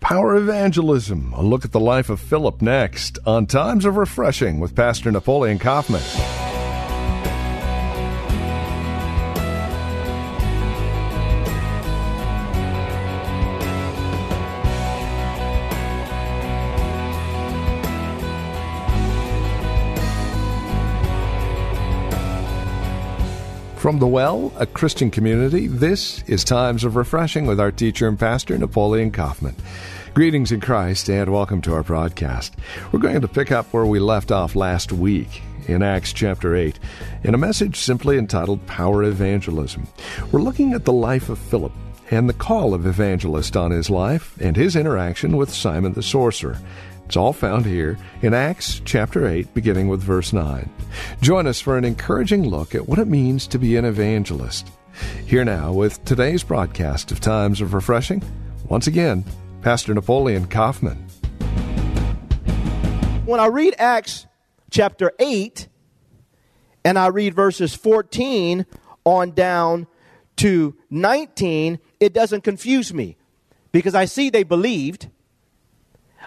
Power Evangelism, a look at the life of Philip next on Times of Refreshing with Pastor Napoleon Kaufman. From the Well, a Christian community, this is Times of Refreshing with our teacher and pastor, Napoleon Kaufman. Greetings in Christ and welcome to our broadcast. We're going to pick up where we left off last week in Acts chapter 8 in a message simply entitled Power Evangelism. We're looking at the life of Philip and the call of evangelist on his life and his interaction with Simon the sorcerer. It's all found here in Acts chapter 8, beginning with verse 9. Join us for an encouraging look at what it means to be an evangelist. Here now with today's broadcast of Times of Refreshing, once again, Pastor Napoleon Kaufman. When I read Acts chapter 8 and I read verses 14 on down to 19, it doesn't confuse me because I see they believed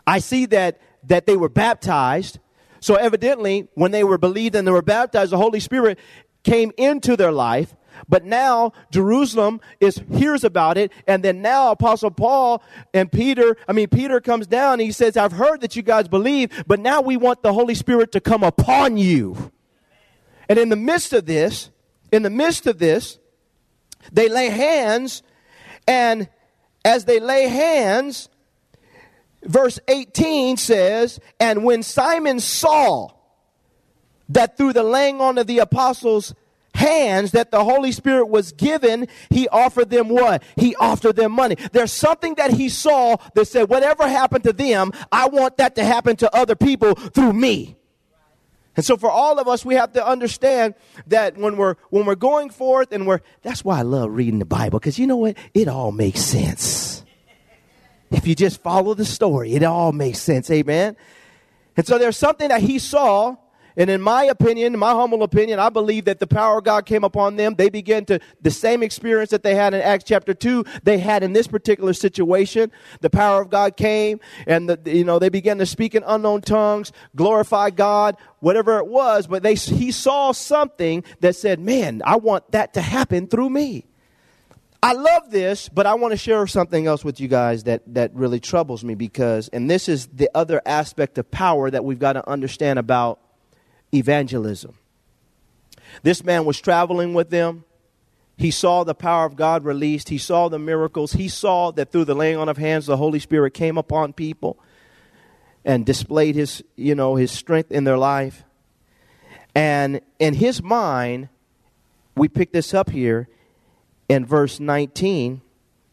I see that, that they were baptized. So evidently, when they were believed and they were baptized, the Holy Spirit came into their life. But now Jerusalem is hears about it, and then now Apostle Paul and Peter, I mean Peter comes down and he says, I've heard that you guys believe, but now we want the Holy Spirit to come upon you. And in the midst of this, in the midst of this, they lay hands, and as they lay hands, verse 18 says, And when Simon saw that through the laying on of the apostles' hands that the Holy Spirit was given, he offered them what? He offered them money. There's something that he saw that said, whatever happened to them, I want that to happen to other people through me. And so for all of us, we have to understand that when we're, when we're going forth and we're, that's why I love reading the Bible, because you know what? It all makes sense. If you just follow the story, it all makes sense. Amen. And so there's something that he saw. And in my opinion, my humble opinion, I believe that the power of God came upon them. They began to, the same experience that they had in Acts chapter 2, they had in this particular situation. The power of God came and, the, you know, they began to speak in unknown tongues, glorify God, whatever it was. But they, he saw something that said, man, I want that to happen through me. I love this, but I want to share something else with you guys that, that really troubles me because, and this is the other aspect of power that we've got to understand about evangelism. This man was traveling with them. He saw the power of God released. He saw the miracles. He saw that through the laying on of hands, the Holy Spirit came upon people and displayed his, you know, his strength in their life. And in his mind, we pick this up here in verse 19.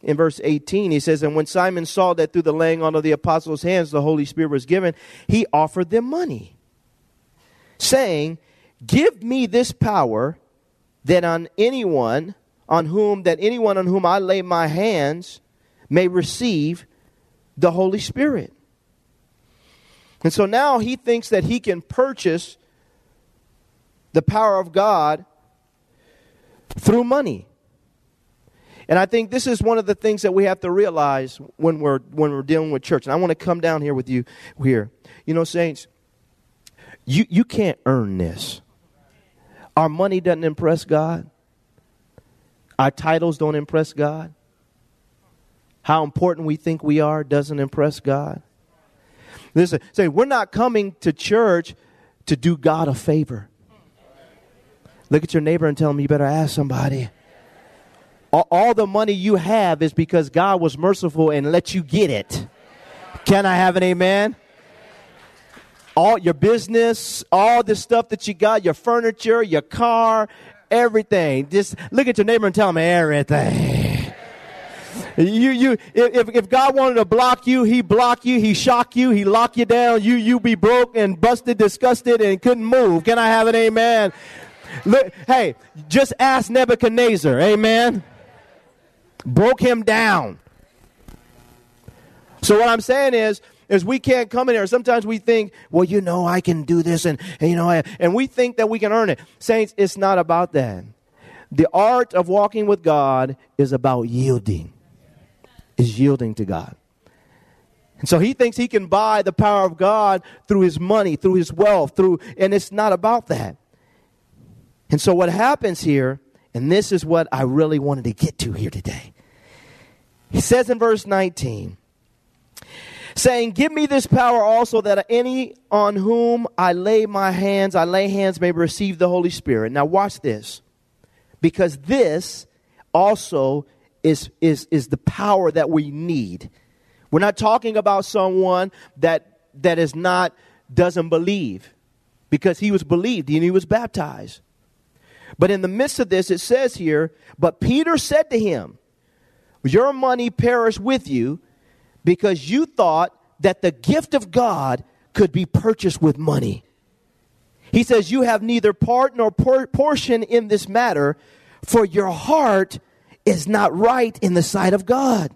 In verse 18, he says, And when Simon saw that through the laying on of the apostles' hands the Holy Spirit was given, he offered them money, saying, Give me this power that on anyone on whom that anyone on whom I lay my hands may receive the Holy Spirit. And so now he thinks that he can purchase the power of God through money. And I think this is one of the things that we have to realize when we're when we're dealing with church. And I want to come down here with you here. You know, saints, you you can't earn this. Our money doesn't impress God. Our titles don't impress God. How important we think we are doesn't impress God. Listen, say we're not coming to church to do God a favor. Look at your neighbor and tell him you better ask somebody all the money you have is because God was merciful and let you get it. Can I have an amen? All your business, all the stuff that you got, your furniture, your car, everything. Just look at your neighbor and tell him everything. You, you, if, if God wanted to block you, He block you, He shock you, He lock you down, you, you be broke and busted, disgusted, and couldn't move. Can I have an amen? Look, hey, just ask Nebuchadnezzar, amen? Broke him down. So what I'm saying is, is we can't come in here. Sometimes we think, well, you know, I can do this, and, and you know, I, and we think that we can earn it. Saints, it's not about that. The art of walking with God is about yielding. Is yielding to God. And so he thinks he can buy the power of God through his money, through his wealth, through and it's not about that. And so what happens here, and this is what I really wanted to get to here today. He says in verse 19, saying, Give me this power also that any on whom I lay my hands, I lay hands, may receive the Holy Spirit. Now, watch this, because this also is, is, is the power that we need. We're not talking about someone that, that is not, doesn't believe, because he was believed and he was baptized. But in the midst of this, it says here, But Peter said to him, Your money perish with you because you thought that the gift of God could be purchased with money. He says, You have neither part nor por- portion in this matter, for your heart is not right in the sight of God.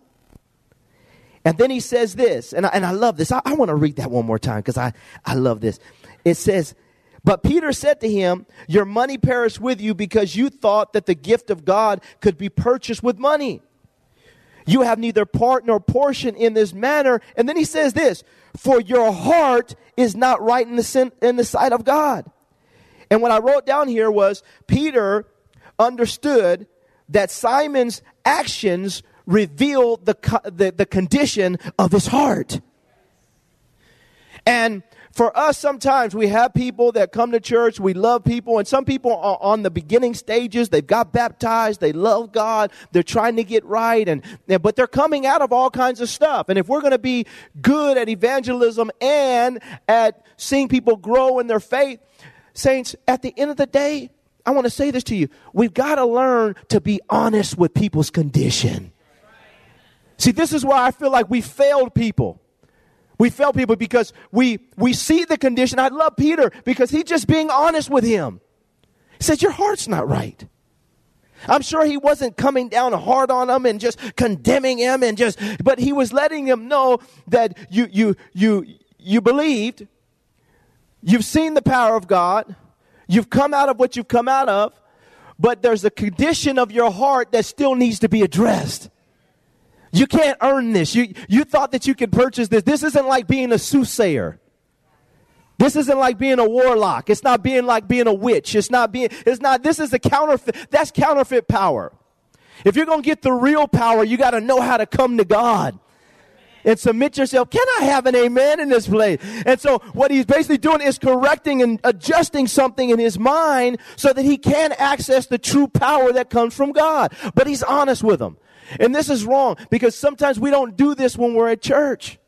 And then he says this, and I, and I love this. I, I want to read that one more time because I, I love this. It says, But Peter said to him, Your money perished with you because you thought that the gift of God could be purchased with money. You have neither part nor portion in this manner. And then he says this, for your heart is not right in the, sin, in the sight of God. And what I wrote down here was Peter understood that Simon's actions revealed the, the, the condition of his heart. And for us, sometimes we have people that come to church, we love people, and some people are on the beginning stages. They've got baptized, they love God, they're trying to get right, and, but they're coming out of all kinds of stuff. And if we're going to be good at evangelism and at seeing people grow in their faith, saints, at the end of the day, I want to say this to you. We've got to learn to be honest with people's condition. See, this is why I feel like we failed people. We fail people because we, we see the condition. I love Peter because he's just being honest with him. He says, Your heart's not right. I'm sure he wasn't coming down hard on him and just condemning him and just, but he was letting him know that you, you, you, you believed, you've seen the power of God, you've come out of what you've come out of, but there's a condition of your heart that still needs to be addressed. You can't earn this. You, you thought that you could purchase this. This isn't like being a soothsayer. This isn't like being a warlock. It's not being like being a witch. It's not being, it's not, this is a counterfeit, that's counterfeit power. If you're going to get the real power, you got to know how to come to God and submit yourself. Can I have an amen in this place? And so what he's basically doing is correcting and adjusting something in his mind so that he can access the true power that comes from God. But he's honest with them. And this is wrong because sometimes we don't do this when we're at church.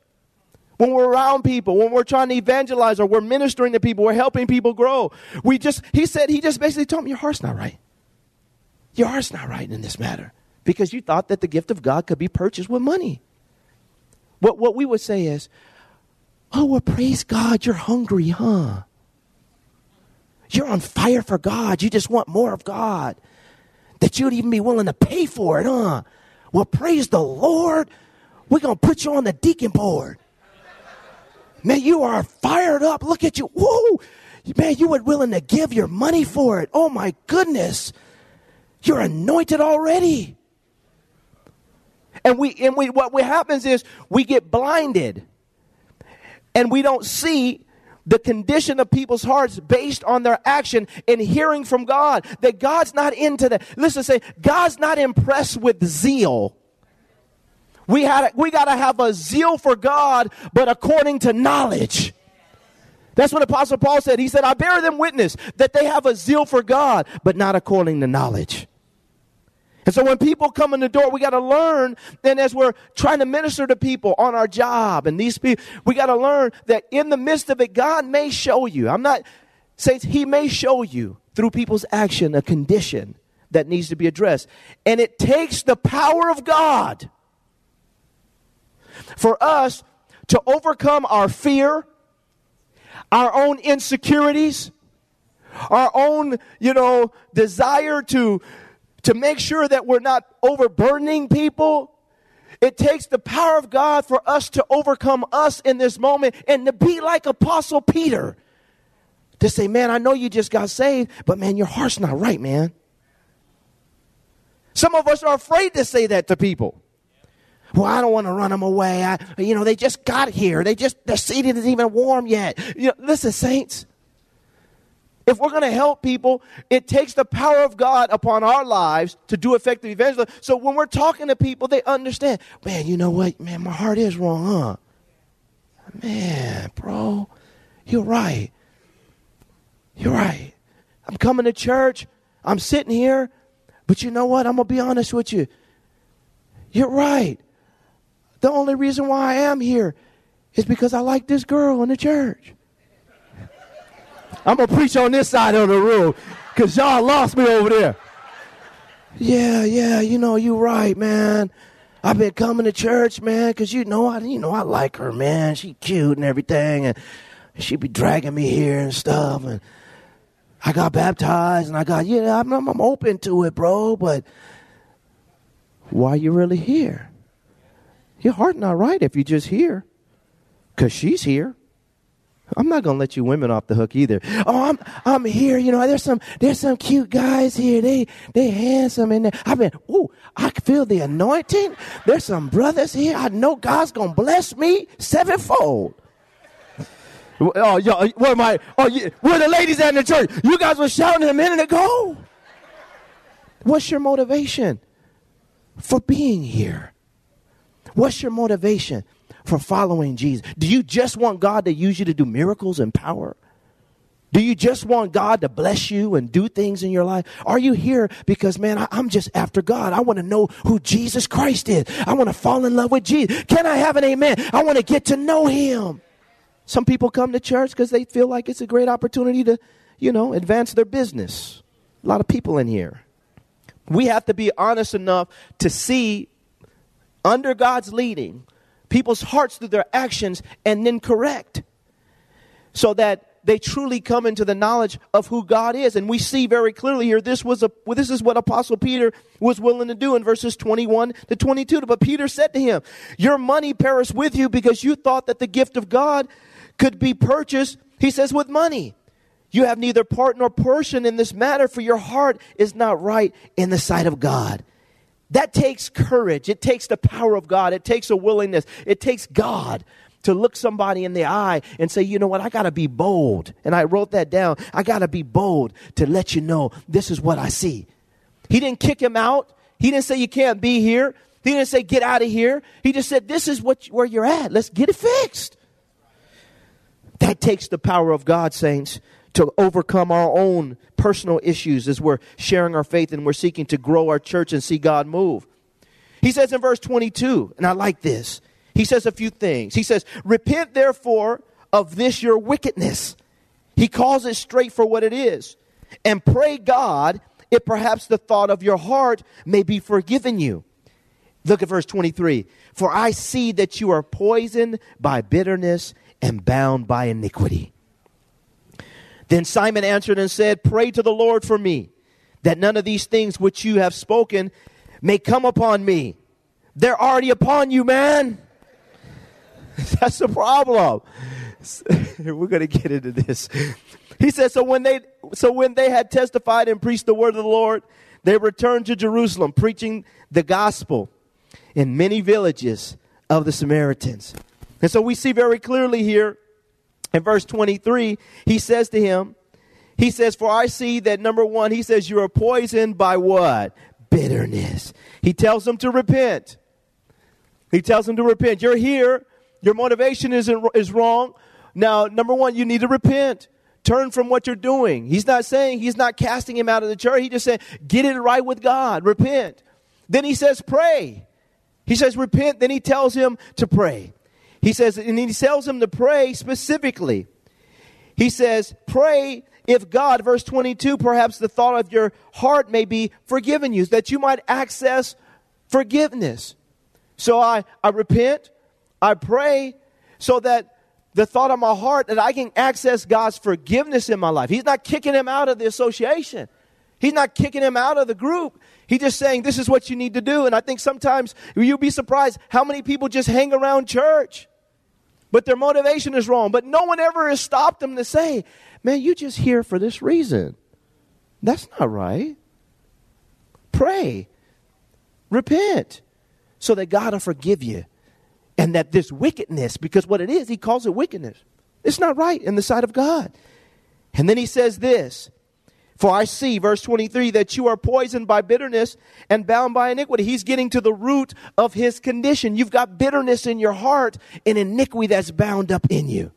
When we're around people, when we're trying to evangelize or we're ministering to people, we're helping people grow. We just, he said, he just basically told me, your heart's not right. Your heart's not right in this matter because you thought that the gift of God could be purchased with money. What, what we would say is, oh, well, praise God, you're hungry, huh? You're on fire for God. You just want more of God. That you'd even be willing to pay for it, huh? Well, praise the Lord. We're going to put you on the deacon board. Man, you are fired up. Look at you. Whoa. Man, you were willing to give your money for it. Oh my goodness. You're anointed already. And we and we what happens is we get blinded. And we don't see the condition of people's hearts based on their action in hearing from God. That God's not into that. Listen, say, God's not impressed with zeal. We, had, we got to have a zeal for God, but according to knowledge. That's what Apostle Paul said. He said, I bear them witness that they have a zeal for God, but not according to knowledge. And so when people come in the door, we got to learn. And as we're trying to minister to people on our job and these people, we got to learn that in the midst of it, God may show you. I'm not saying He may show you through people's action a condition that needs to be addressed. And it takes the power of God for us to overcome our fear, our own insecurities, our own, you know, desire to, to make sure that we're not overburdening people. It takes the power of God for us to overcome us in this moment and to be like Apostle Peter. To say, man, I know you just got saved, but man, your heart's not right, man. Some of us are afraid to say that to people. Well, I don't want to run them away. I, you know, they just got here. They just, their seat isn't even warm yet. You know, listen, saints. If we're going to help people, it takes the power of God upon our lives to do effective evangelism. So when we're talking to people, they understand, man, you know what? Man, my heart is wrong, huh? Man, bro, you're right. You're right. I'm coming to church. I'm sitting here. But you know what? I'm going to be honest with you. You're right. The only reason why I am here is because I like this girl in the church. I'm going to preach on this side of the room because y'all lost me over there. Yeah, yeah, you know, you're right, man. I've been coming to church, man, because you know I, you know, I like her, man. She cute and everything, and she be dragging me here and stuff, and I got baptized, and I got, yeah, I'm, I'm open to it, bro. But why you really here? Your heart not right if you just here, because she's here. I'm not gonna let you women off the hook either. Oh, I'm I'm here. You know, there's some there's some cute guys here. They they handsome and I've been. Oh, I feel the anointing. There's some brothers here. I know God's gonna bless me sevenfold. Oh, yo, where my oh, where the ladies at in the church? You guys were shouting a minute ago. What's your motivation for being here? What's your motivation? For following Jesus? Do you just want God to use you to do miracles and power? Do you just want God to bless you and do things in your life? Are you here because, man, I, am just after God. I want to know who Jesus Christ is. I want to fall in love with Jesus. Can I have an amen? I want to get to know him. Some people come to church because they feel like it's a great opportunity to, you know, advance their business. A lot of people in here. We have to be honest enough to see under God's leading people's hearts through their actions and then correct so that they truly come into the knowledge of who God is. And we see very clearly here this was a this is what Apostle Peter was willing to do in verses 21 to 22. But Peter said to him, "Your money perish with you because you thought that the gift of God could be purchased." He says with money. You have neither part nor portion in this matter, for your heart is not right in the sight of God. That takes courage. It takes the power of God. It takes a willingness. It takes God to look somebody in the eye and say, you know what, I got to be bold. And I wrote that down. I got to be bold to let you know this is what I see. He didn't kick him out. He didn't say you can't be here. He didn't say get out of here. He just said this is what where you're at. Let's get it fixed. That takes the power of God, saints, to overcome our own personal issues as we're sharing our faith and we're seeking to grow our church and see God move. He says in verse 22, and I like this. He says a few things. He says, Repent therefore of this your wickedness. He calls it straight for what it is. And pray God if perhaps the thought of your heart may be forgiven you. Look at verse 23. For I see that you are poisoned by bitterness and bound by iniquity. Then Simon answered and said, Pray to the Lord for me, that none of these things which you have spoken may come upon me. They're already upon you, man. That's the problem. We're going to get into this. He says, so when they, so when they had testified and preached the word of the Lord, they returned to Jerusalem, preaching the gospel in many villages of the Samaritans. And so we see very clearly here in verse 23, he says to him, he says, For I see that number one, he says, You are poisoned by what? Bitterness. He tells them to repent. He tells them to repent. You're here. Your motivation is, is wrong. Now, number one, you need to repent. Turn from what you're doing. He's not saying, he's not casting him out of the church. He just said, get it right with God. Repent. Then he says, pray. He says, repent. Then he tells him to pray. He says, and he tells him to pray specifically. He says, pray if God, verse 22, perhaps the thought of your heart may be forgiven you, that you might access forgiveness. So I, I repent, I pray so that the thought of my heart that I can access God's forgiveness in my life. He's not kicking him out of the association. He's not kicking him out of the group. He's just saying, this is what you need to do. And I think sometimes you'll be surprised how many people just hang around church, but their motivation is wrong. But no one ever has stopped them to say, man, you just here for this reason. That's not right. Pray, repent, so that God will forgive you. And that this wickedness, because what it is, he calls it wickedness. It's not right in the sight of God. And then he says this For I see, verse 23, that you are poisoned by bitterness and bound by iniquity. He's getting to the root of his condition. You've got bitterness in your heart and iniquity that's bound up in you.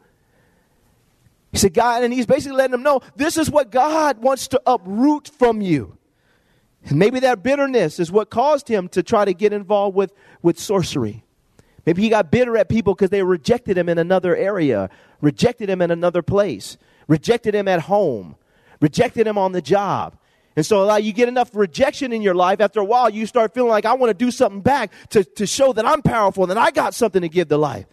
He said, God, and he's basically letting them know this is what God wants to uproot from you. And maybe that bitterness is what caused him to try to get involved with, with sorcery. Maybe he got bitter at people because they rejected him in another area, rejected him in another place, rejected him at home, rejected him on the job. And so like, you get enough rejection in your life, after a while, you start feeling like, I want to do something back to, to show that I'm powerful and that I got something to give to life.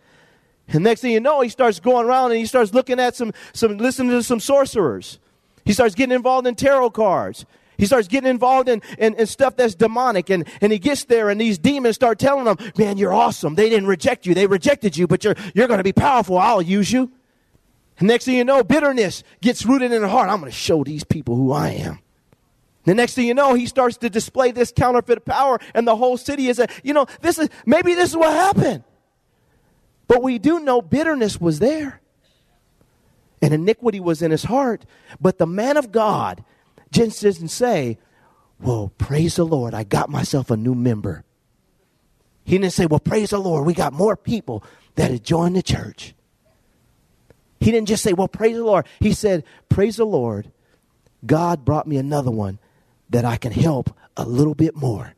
And next thing you know, he starts going around and he starts looking at some, some listening to some sorcerers. He starts getting involved in tarot cards. He starts getting involved in, in, in, stuff that's demonic. And, and he gets there, and these demons start telling him, Man, you're awesome. They didn't reject you. They rejected you, but you're, you're going to be powerful. I'll use you. Next thing you know, bitterness gets rooted in the heart. I'm going to show these people who I am. The next thing you know, he starts to display this counterfeit power, and the whole city is a, you know, this is, maybe this is what happened. But we do know bitterness was there. And iniquity was in his heart. But the man of God just doesn't say, Well, praise the Lord, I got myself a new member. He didn't say, Well, praise the Lord, we got more people that had joined the church. He didn't just say, Well, praise the Lord. He said, Praise the Lord, God brought me another one that I can help a little bit more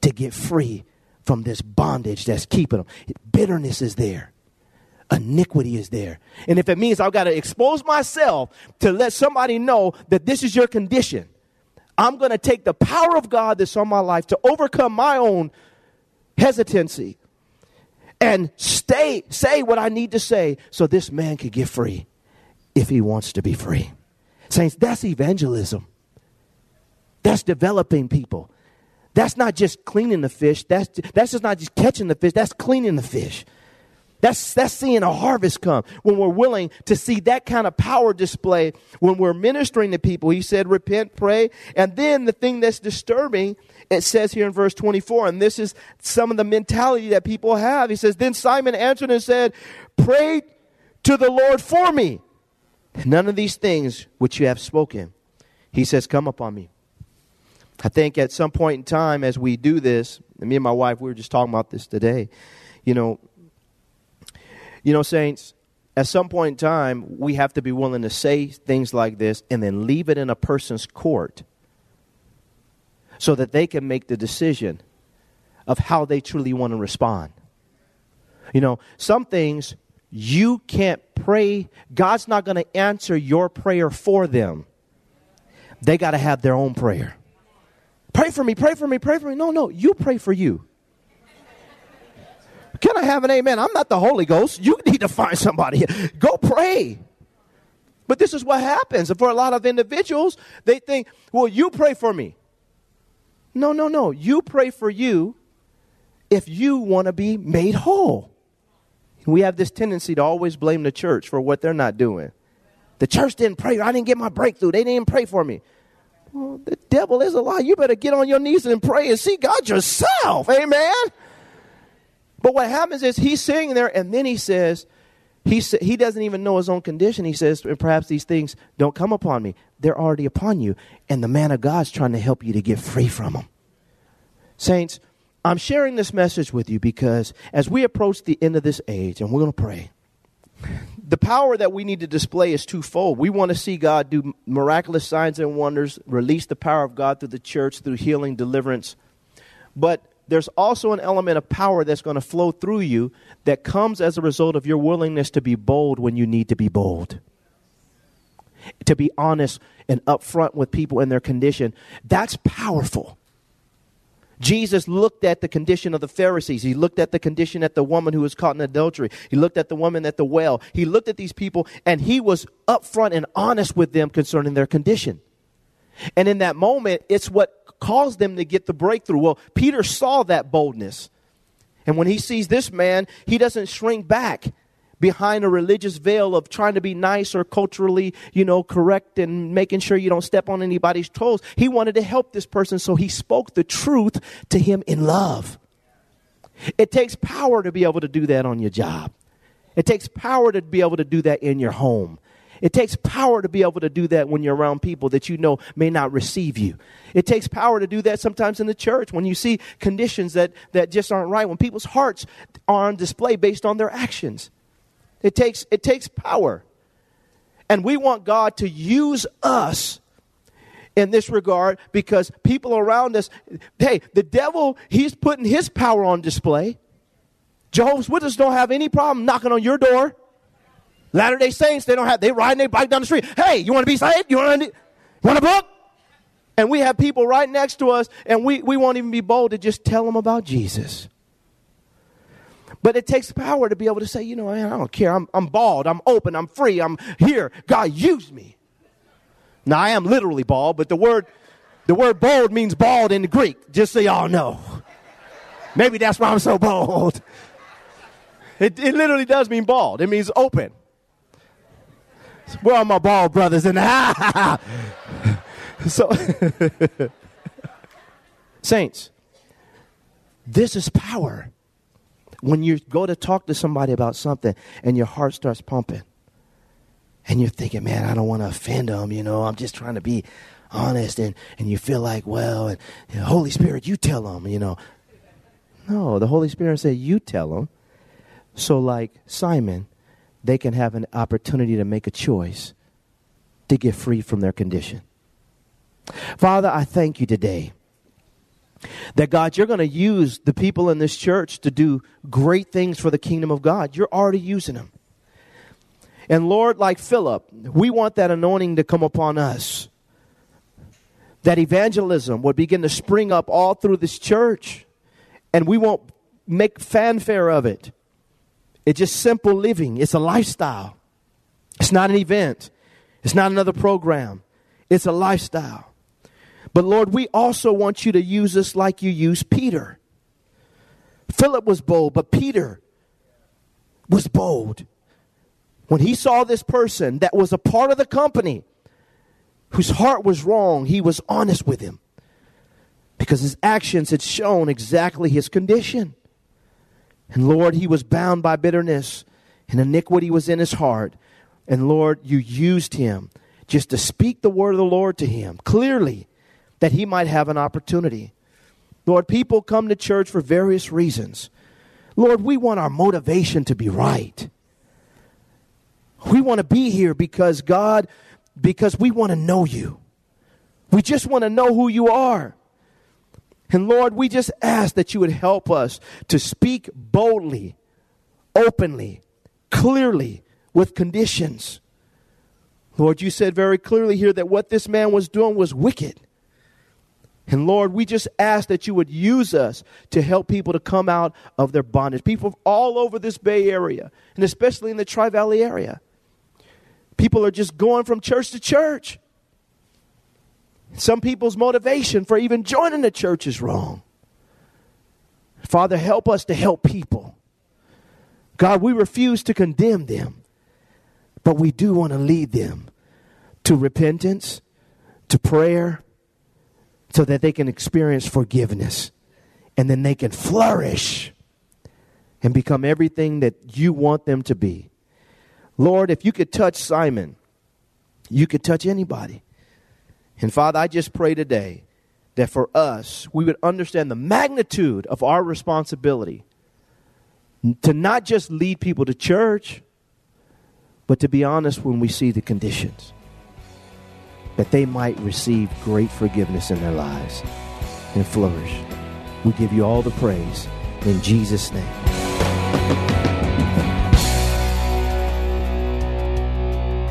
to get free from this bondage that's keeping them. Bitterness is there. Iniquity is there. And if it means I've got to expose myself to let somebody know that this is your condition, I'm going to take the power of God that's on my life to overcome my own hesitancy and stay, say what I need to say so this man can get free if he wants to be free. Saints, that's evangelism. That's developing people. That's not just cleaning the fish. That's, that's just not just catching the fish. That's cleaning the fish. That's, that's seeing a harvest come when we're willing to see that kind of power display when we're ministering to people. He said, repent, pray. And then the thing that's disturbing, it says here in verse 24, and this is some of the mentality that people have. He says, Then Simon answered and said, Pray to the Lord for me. None of these things which you have spoken, he says, come upon me. I think at some point in time, as we do this, and me and my wife, we were just talking about this today. You know, you know, saints, at some point in time, we have to be willing to say things like this and then leave it in a person's court so that they can make the decision of how they truly want to respond. You know, some things you can't pray, God's not going to answer your prayer for them. They got to have their own prayer. Pray for me, pray for me, pray for me. No, no, you pray for you. Can I have an amen? I'm not the Holy Ghost. You need to find somebody. Go pray. But this is what happens. And for a lot of individuals, they think, well, you pray for me. No, no, no. You pray for you if you want to be made whole. We have this tendency to always blame the church for what they're not doing. The church didn't pray. I didn't get my breakthrough. They didn't pray for me. Well, the devil is a lie. You better get on your knees and pray and see God yourself. Amen. But what happens is he's sitting there and then he says, he, sa- he doesn't even know his own condition. He says, and perhaps these things don't come upon me. They're already upon you. And the man of God's trying to help you to get free from them. Saints, I'm sharing this message with you because as we approach the end of this age, and we're going to pray, the power that we need to display is twofold. We want to see God do miraculous signs and wonders, release the power of God through the church, through healing, deliverance. But there's also an element of power that's going to flow through you that comes as a result of your willingness to be bold when you need to be bold. To be honest and upfront with people in their condition. That's powerful. Jesus looked at the condition of the Pharisees. He looked at the condition at the woman who was caught in adultery. He looked at the woman at the well. He looked at these people and he was upfront and honest with them concerning their condition. And in that moment, it's what caused them to get the breakthrough. Well, Peter saw that boldness. And when he sees this man, he doesn't shrink back behind a religious veil of trying to be nice or culturally, you know, correct and making sure you don't step on anybody's toes. He wanted to help this person, so he spoke the truth to him in love. It takes power to be able to do that on your job. It takes power to be able to do that in your home. It takes power to be able to do that when you're around people that you know may not receive you. It takes power to do that sometimes in the church when you see conditions that, that just aren't right, when people's hearts are on display based on their actions. It takes, it takes power. And we want God to use us in this regard because people around us, hey, the devil, he's putting his power on display. Jehovah's Witnesses don't have any problem knocking on your door. Latter day Saints, they don't have, they riding their bike down the street. Hey, you want to be saved? You want, to, want a book? And we have people right next to us, and we, we won't even be bold to just tell them about Jesus. But it takes power to be able to say, you know, I don't care. I'm, I'm bald. I'm open. I'm free. I'm here. God, use me. Now, I am literally bald, but the word, the word bold means bald in the Greek, just so y'all know. Maybe that's why I'm so bold. It, it literally does mean bald. It means open. Where are my ball brothers the So, saints, this is power. When you go to talk to somebody about something and your heart starts pumping, and you're thinking, man, I don't want to offend them, you know, I'm just trying to be honest, and, and you feel like, well, and, know, Holy Spirit, you tell them, you know. No, the Holy Spirit said, you tell them. So, like Simon, they can have an opportunity to make a choice to get free from their condition. Father, I thank you today that God, you're going to use the people in this church to do great things for the kingdom of God. You're already using them. And Lord, like Philip, we want that anointing to come upon us. That evangelism would begin to spring up all through this church. And we won't make fanfare of it. It's just simple living, it's a lifestyle. It's not an event, it's not another program, it's a lifestyle. But Lord, we also want you to use us like you used Peter. Philip was bold, but Peter was bold. When he saw this person that was a part of the company, whose heart was wrong, he was honest with him because his actions had shown exactly his condition. And Lord, he was bound by bitterness, and iniquity was in his heart. And Lord, you used him just to speak the word of the Lord to him clearly that he might have an opportunity. Lord, people come to church for various reasons. Lord, we want our motivation to be right. We want to be here because God, because we want to know you. We just want to know who you are. And Lord, we just ask that you would help us to speak boldly, openly, clearly, with conditions. Lord, you said very clearly here that what this man was doing was wicked. And Lord, we just ask that you would use us to help people to come out of their bondage. People all over this Bay Area, and especially in the Tri Valley area. People are just going from church to church. Some people's motivation for even joining the church is wrong. Father, help us to help people. God, we refuse to condemn them, but we do want to lead them to repentance, to prayer, so that they can experience forgiveness and then they can flourish and become everything that you want them to be. Lord, if you could touch Simon, you could touch anybody. And Father, I just pray today that for us, we would understand the magnitude of our responsibility to not just lead people to church, but to be honest when we see the conditions, that they might receive great forgiveness in their lives and flourish. We give you all the praise in Jesus' name.